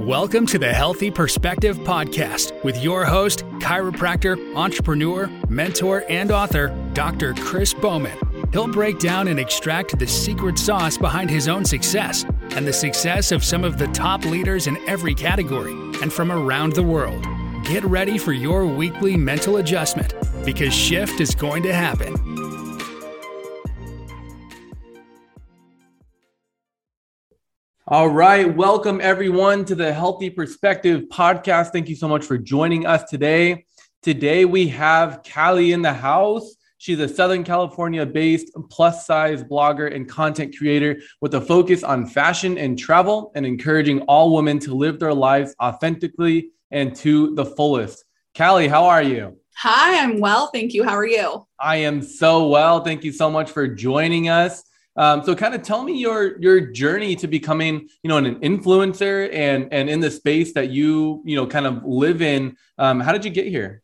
Welcome to the Healthy Perspective Podcast with your host, chiropractor, entrepreneur, mentor, and author, Dr. Chris Bowman. He'll break down and extract the secret sauce behind his own success and the success of some of the top leaders in every category and from around the world. Get ready for your weekly mental adjustment because shift is going to happen. All right. Welcome, everyone, to the Healthy Perspective podcast. Thank you so much for joining us today. Today, we have Callie in the house. She's a Southern California based plus size blogger and content creator with a focus on fashion and travel and encouraging all women to live their lives authentically and to the fullest. Callie, how are you? Hi, I'm well. Thank you. How are you? I am so well. Thank you so much for joining us. Um, so kind of tell me your your journey to becoming, you know, an influencer and and in the space that you, you know, kind of live in. Um, how did you get here?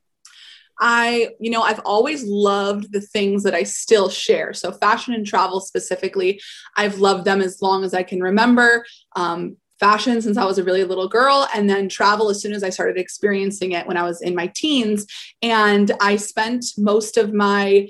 I, you know, I've always loved the things that I still share. So, fashion and travel specifically, I've loved them as long as I can remember. Um, fashion since I was a really little girl, and then travel as soon as I started experiencing it when I was in my teens. And I spent most of my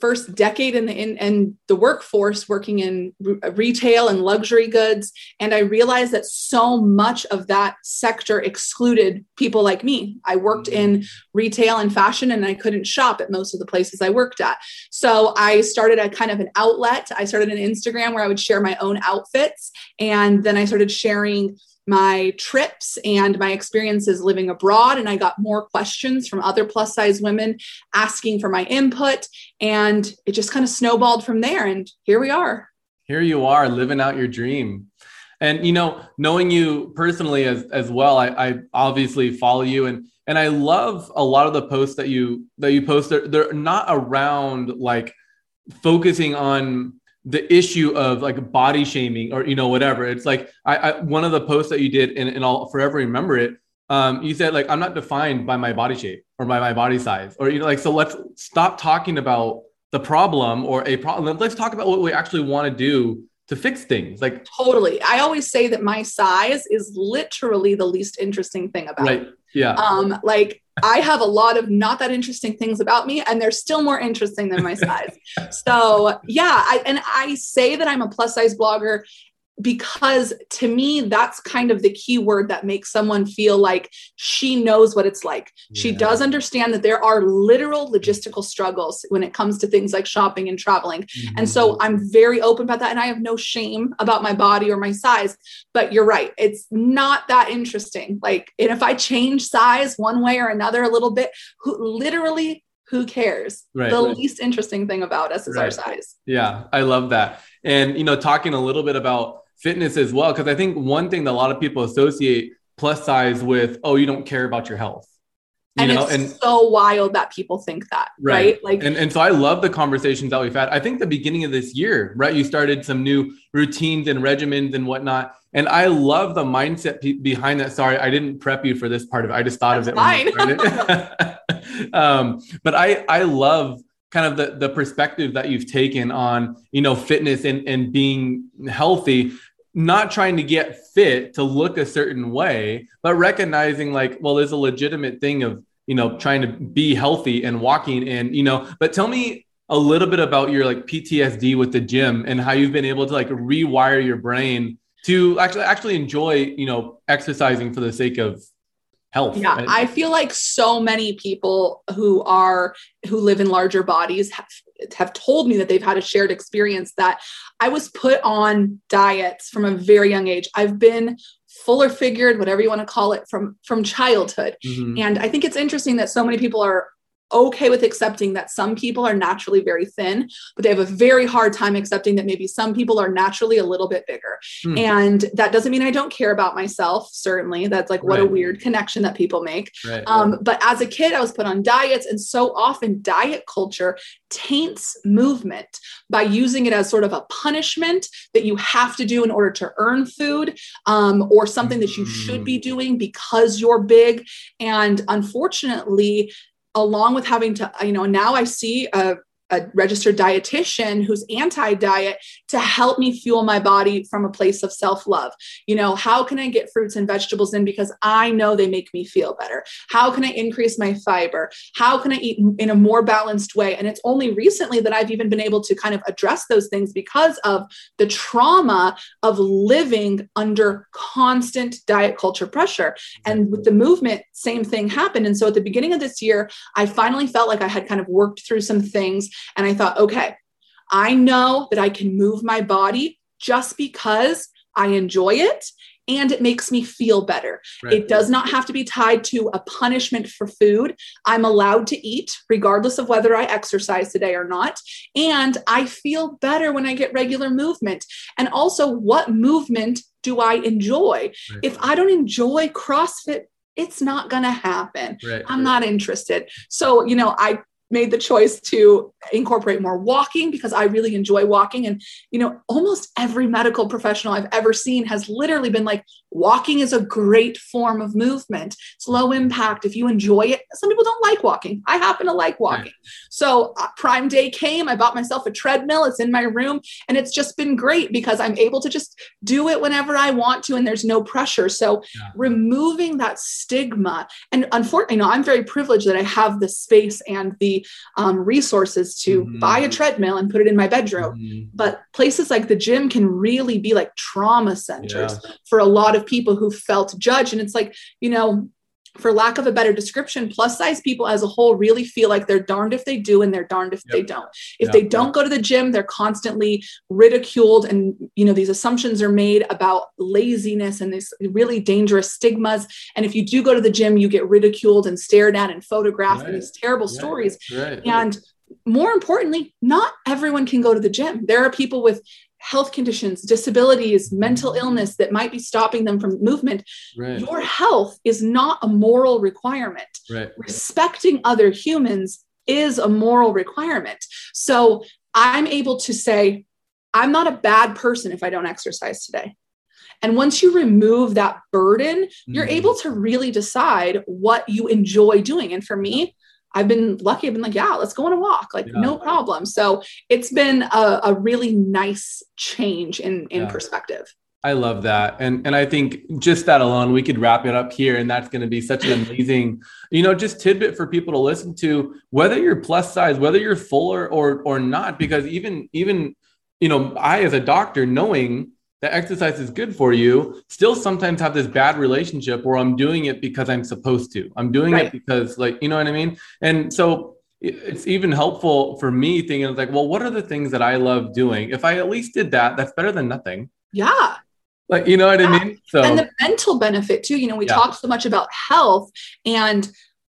first decade in the in, in the workforce working in re- retail and luxury goods. And i realized that so much of that sector excluded people like me. I worked mm-hmm. in retail and fashion and i couldn't shop at most of the places i worked at. So i started a kind of an outlet. I started an instagram where i would share my own outfits. And then i started sharing my trips and my experiences living abroad. And I got more questions from other plus size women asking for my input. And it just kind of snowballed from there. And here we are. Here you are living out your dream. And you know, knowing you personally as as well, I, I obviously follow you and and I love a lot of the posts that you that you post. They're, they're not around like focusing on the issue of like body shaming or you know whatever. It's like i, I one of the posts that you did and, and i'll forever remember it um, you said like i'm not defined by my body shape or by my body size or you know like so let's stop talking about the problem or a problem let's talk about what we actually want to do to fix things like totally. I always say that my size is literally the least interesting thing about right yeah um like I have a lot of not that interesting things about me, and they're still more interesting than my size. so, yeah, I, and I say that I'm a plus size blogger because to me that's kind of the key word that makes someone feel like she knows what it's like yeah. she does understand that there are literal logistical struggles when it comes to things like shopping and traveling mm-hmm. and so mm-hmm. i'm very open about that and i have no shame about my body or my size but you're right it's not that interesting like and if i change size one way or another a little bit who literally who cares right, the right. least interesting thing about us is right. our size yeah i love that and you know talking a little bit about fitness as well. Because i think one thing that a lot of people associate plus size with oh you don't care about your health. You and know? it's and, so wild that people think that right, right? like and, and so i love the conversations that we've had. I think the beginning of this year right you started some new routines and regimens and whatnot. And i love the mindset pe- behind that. Sorry i didn't prep you for this part of it. I just thought That's of it, it. um, but i i love kind of the, the perspective that you've taken on you know fitness and, and being healthy not trying to get fit to look a certain way but recognizing like well there's a legitimate thing of you know trying to be healthy and walking and you know but tell me a little bit about your like ptsd with the gym and how you've been able to like rewire your brain to actually actually enjoy you know exercising for the sake of health. Yeah, I feel like so many people who are who live in larger bodies have told me that they've had a shared experience that I was put on diets from a very young age. I've been fuller figured whatever you want to call it from from childhood mm-hmm. and i think it's interesting that so many people are okay with accepting that some people are naturally very thin, but they have a very hard time accepting that maybe some people are naturally a little bit bigger. Mm. And that doesn't mean I don't care about myself. Certainly, that's like what right. a weird connection that people make. Right, um. But as a kid, I was put on diets, and so often diet culture taints movement by using it as sort of a punishment that you have to do in order to earn food um, or something that you should be hmm. doing because you're big. And unfortunately, along with having to, you know, now I see a a registered dietitian who's anti diet to help me fuel my body from a place of self love. You know, how can I get fruits and vegetables in because I know they make me feel better? How can I increase my fiber? How can I eat in a more balanced way? And it's only recently that I've even been able to kind of address those things because of the trauma of living under constant diet culture pressure. And with the movement, same thing happened. And so at the beginning of this year, I finally felt like I had kind of worked through some things and I thought, okay, I know that I can move my body just because I enjoy it and it makes me feel better. Right. It does not have to be tied to a punishment for food. I'm allowed to eat regardless of whether I exercise today or not. And I feel better when I get regular movement. And also, what movement do I enjoy? Right. If I don't enjoy CrossFit, it's not going to happen. Right, I'm not interested. So, you know, I made the choice to incorporate more walking because I really enjoy walking. And, you know, almost every medical professional I've ever seen has literally been like, walking is a great form of movement. It's low impact. If you enjoy it, some people don't like walking. I happen to like walking. Right. So, uh, Prime Day came. I bought myself a treadmill. It's in my room. And it's just been great because I'm able to just do it whenever I want to and there's no pressure. So, yeah. removing that stigma. And unfortunately, you know, I'm very privileged that I have the space and the um, resources to mm-hmm. buy a treadmill and put it in my bedroom. Mm-hmm. But places like the gym can really be like trauma centers yeah. for a lot of people who felt judged. And it's like, you know, for lack of a better description, plus size people as a whole really feel like they're darned if they do and they're darned if yep. they don't. If yep. they don't go to the gym, they're constantly ridiculed and you know these assumptions are made about laziness and these really dangerous stigmas. And if you do go to the gym, you get ridiculed and stared at and photographed right. and these terrible stories. Right. And more importantly, not everyone can go to the gym. There are people with health conditions, disabilities, mental illness that might be stopping them from movement. Right. Your health is not a moral requirement. Right. Respecting other humans is a moral requirement. So I'm able to say, I'm not a bad person if I don't exercise today. And once you remove that burden, mm-hmm. you're able to really decide what you enjoy doing. And for me, I've been lucky. I've been like, yeah, let's go on a walk. Like, yeah. no problem. So it's been a, a really nice change in, in yeah. perspective. I love that. And and I think just that alone, we could wrap it up here. And that's going to be such an amazing, you know, just tidbit for people to listen to, whether you're plus size, whether you're fuller or or not, because even even, you know, I as a doctor knowing that exercise is good for you. Still sometimes have this bad relationship where i'm doing it because i'm supposed to. I'm doing right. it because like you know what i mean? And so it's even helpful for me thinking like well what are the things that i love doing? If i at least did that that's better than nothing. Yeah. Like you know what yeah. i mean? So and the mental benefit too. You know we yeah. talk so much about health and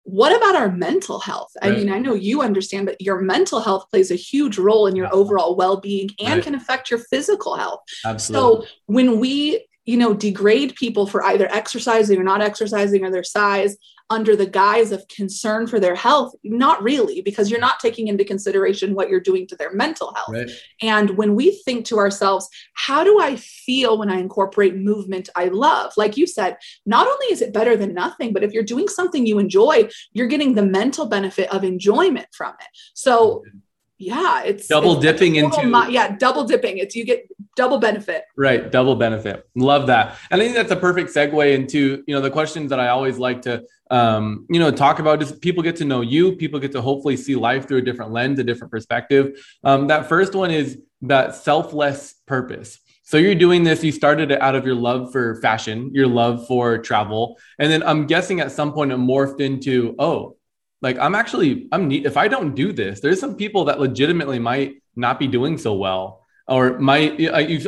what about our mental health? I mean, I know you understand, but your mental health plays a huge role in your overall well being and right. can affect your physical health. Absolutely. So when we you know degrade people for either exercising or not exercising or their size under the guise of concern for their health. Not really because you're not taking into consideration what you're doing to their mental health. Right. and when we think to ourselves how do i feel when i incorporate movement i love? Like you said not only is it better than nothing but if you're doing something you enjoy you're getting the mental benefit of enjoyment from it. So mm-hmm. yeah it's double it's dipping into yeah double dipping. It's you get double benefit. Right double benefit. Love that. And i think that's a perfect segue into you know the questions that i always like to um, you know talk about. Just people get to know you. People get to hopefully see life through a different lens a different perspective. Um, that first one is that selfless purpose. So you're doing this, you started it out of your love for fashion, your love for travel. And then I'm guessing at some point it morphed into, oh, like i'm actually i'm neat. If i don't do this there's some people that legitimately might not be doing so well or might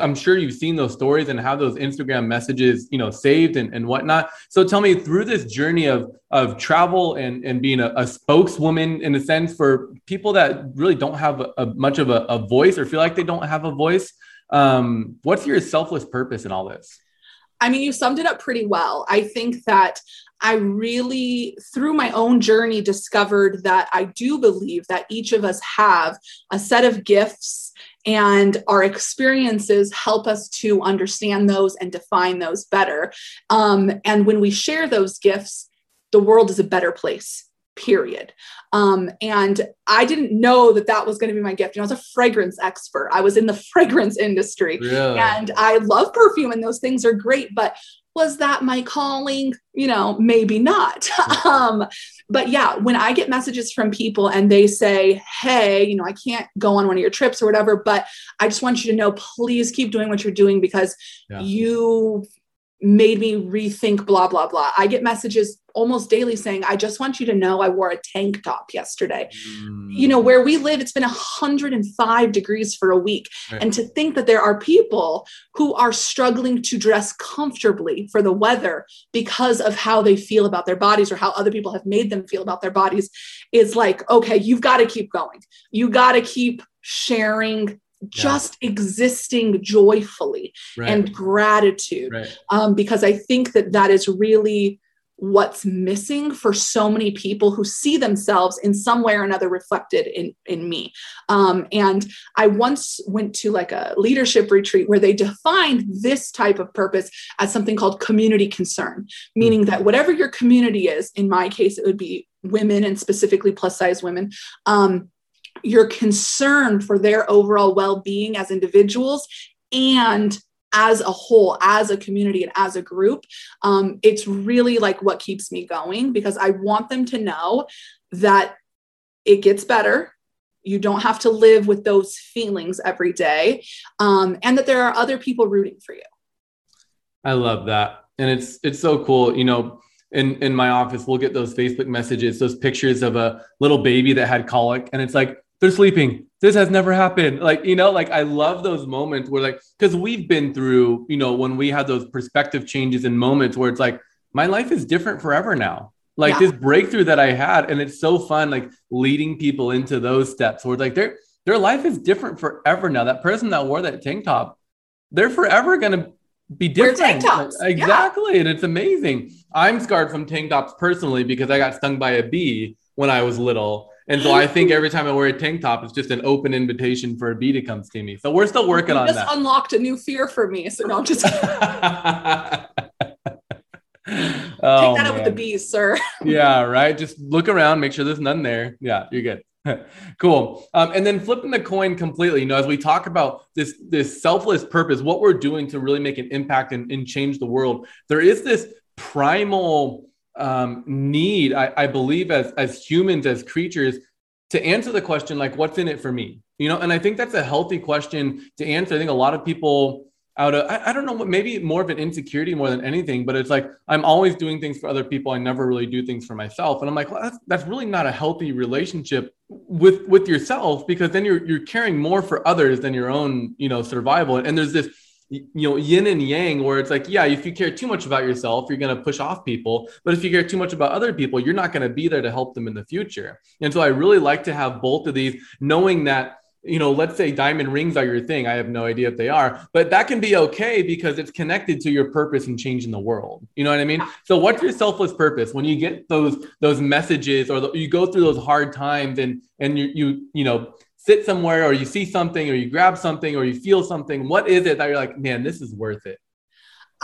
i'm sure you've seen those stories and have those instagram messages you know saved and, and whatnot. So tell me through this journey of of travel and and being a, a spokeswoman in a sense for people that really don't have a, a much of a, a, voice or feel like they don't have a voice um, what's your selfless purpose in all this I mean, you summed it up pretty well. I think that I really, through my own journey, discovered that I do believe that each of us have a set of gifts and our experiences help us to understand those and define those better. Um, and when we share those gifts, the world is a better place period. Um, and I didn't know that that was going to be my gift. You know, I was a fragrance expert. I was in the fragrance industry Really? and I love perfume and those things are great, but was that my calling? You know, maybe not. um, but yeah, when I get messages from people and they say, Hey, you know, I can't go on one of your trips or whatever, but I just want you to know, please keep doing what you're doing because Yeah. you made me rethink blah blah blah i get messages almost daily saying i just want you to know i wore a tank top yesterday Mm. you know where we live it's been 105 degrees for a week Right. and to think that there are people who are struggling to dress comfortably for the weather because of how they feel about their bodies or how other people have made them feel about their bodies is like okay you've got to keep going you got to keep sharing just existing joyfully right. and gratitude right. um, because I think that that is really what's missing for so many people who see themselves in some way or another reflected in in me. Um, and I once went to like a leadership retreat where they defined this type of purpose as something called community concern, meaning that whatever your community is, in my case, it would be women and specifically plus size women. Um, you're concerned for their overall well-being as individuals and as a whole as a community and as a group um, it's really like what keeps me going because i want them to know that it gets better you don't have to live with those feelings every day um, and that there are other people rooting for you I love that. And it's it's so cool. You know, in in my office, we'll get those Facebook messages, those pictures of a little baby that had colic, and it's like they're sleeping. This has never happened. Like, you know, like I love those moments where like because we've been through, you know, when we had those perspective changes and moments where it's like, my life is different forever now. Like Yeah. this breakthrough that I had. And it's so fun, like leading people into those steps where it's like their their life is different forever now. That person that wore that tank top, they're forever gonna be different. tank tops. Like, Yeah. exactly. And it's amazing. I'm scarred from tank tops personally because I got stung by a bee when I was little. And so I think every time I wear a tank top, it's just an open invitation for a bee to come see me. So we're still working you on just that. unlocked a new fear for me so no just take oh, that up with the bees sir yeah, right. Just look around, make sure there's none there. Yeah, you're good. cool. Um, and then flipping the coin completely, you know, as we talk about this this selfless purpose, what we're doing to really make an impact and, and change the world, there is this primal um, need, I, I believe, as as humans, as creatures, to answer the question like, what's in it for me? You know, and I think that's a healthy question to answer. I think a lot of people out of I, I don't know what maybe more of an insecurity more than anything but it's like i'm always doing things for other people i never really do things for myself and i'm like well, that's, that's really not a healthy relationship with with yourself because then you're you're caring more for others than your own you know survival and there's this you know yin and yang where it's like yeah if you care too much about yourself you're going to push off people but if you care too much about other people you're not going to be there to help them in the future and so i really like to have both of these knowing that you know, let's say diamond rings are your thing. I have no idea if they are, but that can be okay because it's connected to your purpose and changing the world. You know what I mean? So what's your selfless purpose when you get those those messages or the, you go through those hard times and and you you you know sit somewhere or you see something or you grab something or you feel something. What is it that you're like, man, this is worth it?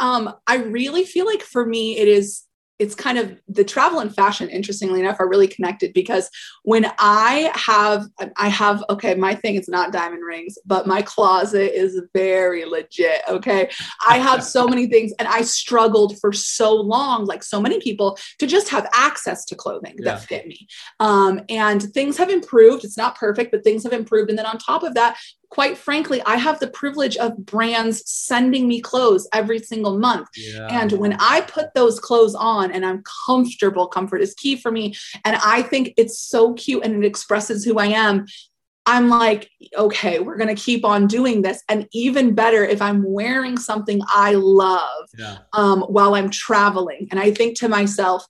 um, I really feel like for me, it is, it's kind of the travel and fashion, interestingly enough, are really connected because when I have, I have, okay, my thing is not diamond rings, but my closet is very legit. Okay. I have so many things and I struggled for so long, like so many people, to just have access to clothing Yeah. that fit me. Um, and things have improved. It's not perfect, but things have improved. And then on top of that, quite frankly, I have the privilege of brands sending me clothes every single month. Yeah. And when I put those clothes on and I'm comfortable, comfort is key for me. And I think it's so cute and it expresses who I am. I'm like, okay, we're going to keep on doing this. And even better if I'm wearing something I love yeah. um, while I'm traveling. And I think to myself,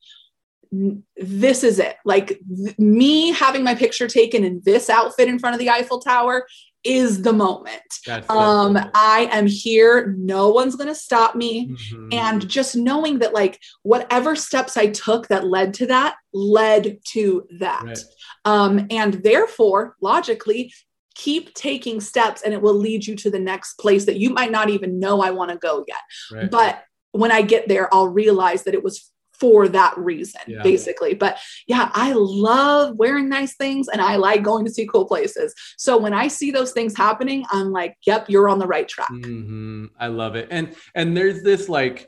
this is it. Like th- me having my picture taken in this outfit in front of the Eiffel Tower is the moment. Um. I am here. No one's going to stop me Mhm. and just knowing that like whatever steps i took that led to that led to that Right. um, and therefore logically keep taking steps and it will lead you to the next place that you might not even know i want to go yet Right. but when i get there i'll realize that it was for that reason, Yeah. basically. But yeah, I love wearing nice things and I like going to see cool places. So when I see those things happening, I'm like, yep, you're on the right track. hmm I love it. And and there's this like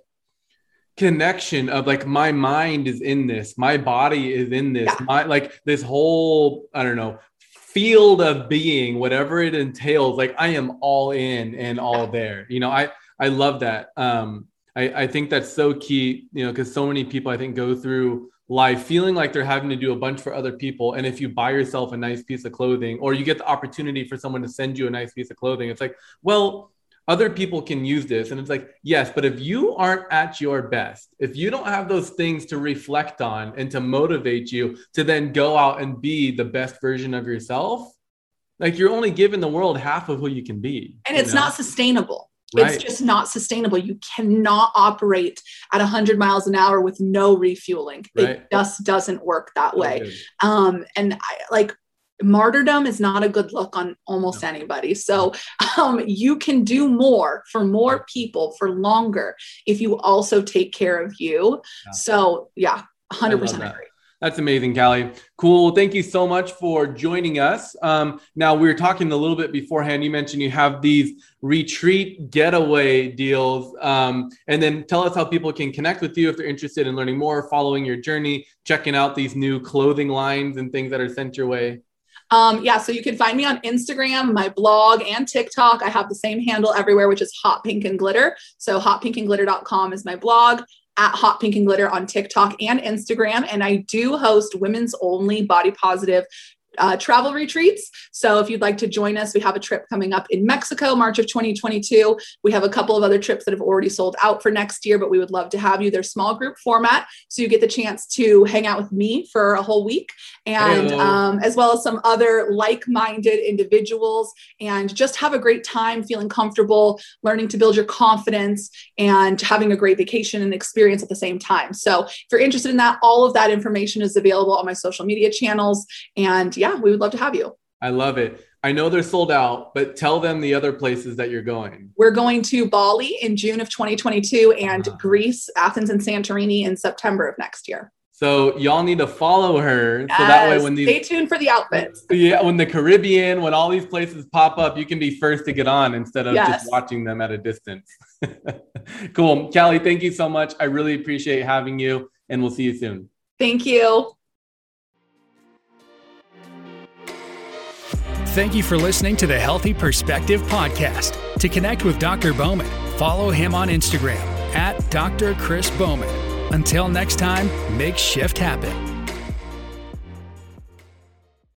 connection of like my mind is in this, my body is in this, Yeah. my like this whole I don't know field of being, whatever it entails. Like I am all in and all there. You know, I I love that. Um, I I think that's so key. You know, because so many people I think go through life feeling like they're having to do a bunch for other people and if you buy yourself a nice piece of clothing or you get the opportunity for someone to send you a nice piece of clothing it's like well other people can use this and it's like yes but if you aren't at your best if you don't have those things to reflect on and to motivate you to then go out and be the best version of yourself like you're only giving the world half of who you can be And it's know? not sustainable. Right. It's just not sustainable. You cannot operate at 100 miles an hour with no refueling. Right. It just doesn't work that way. Okay. um and I, like martyrdom is not a good look on almost anybody so um you can do more for more people for longer if you also take care of you Yeah. so yeah 100% love that. agree That's amazing, Callie. Cool. Thank you so much for joining us. Um, now, we were talking a little bit beforehand. You mentioned you have these retreat getaway deals. Um, and then tell us how people can connect with you if they're interested in learning more, following your journey, checking out these new clothing lines and things that are sent your way. Um, yeah, so you can find me on Instagram, my blog, and TikTok. I have the same handle everywhere, which is Hot Pink and Glitter. So hotpinkandglitter.com is my blog, at Hot Pink and Glitter on TikTok and Instagram. And I do host women's only body positive uh, travel retreats. So if you'd like to join us, we have a trip coming up in Mexico, March of 2022. We have a couple of other trips that have already sold out for next year, but we would love to have you. They're small group format. So you get the chance to hang out with me for a whole week and um, as well as some other like-minded individuals and just have a great time feeling comfortable learning to build your confidence and having a great vacation and experience at the same time so if you're interested in that all of that information is available on my social media channels and yeah we would love to have you I love it. I know they're sold out, but tell them the other places that you're going. we're going to bali in june of 2022 and Wow. greece athens and santorini in september of next year So y'all need to follow her so that way when these stay tuned for the outfits Yeah, when the Caribbean, when all these places pop up, you can be first to get on instead of Yes. just watching them at a distance. cool. Callie, thank you so much. I really appreciate having you, and we'll see you soon. thank you Thank you for listening to the Healthy Perspective Podcast. To connect with Dr. Bowman, follow him on Instagram at Dr. Chris Bowman. Until next time, make shift happen.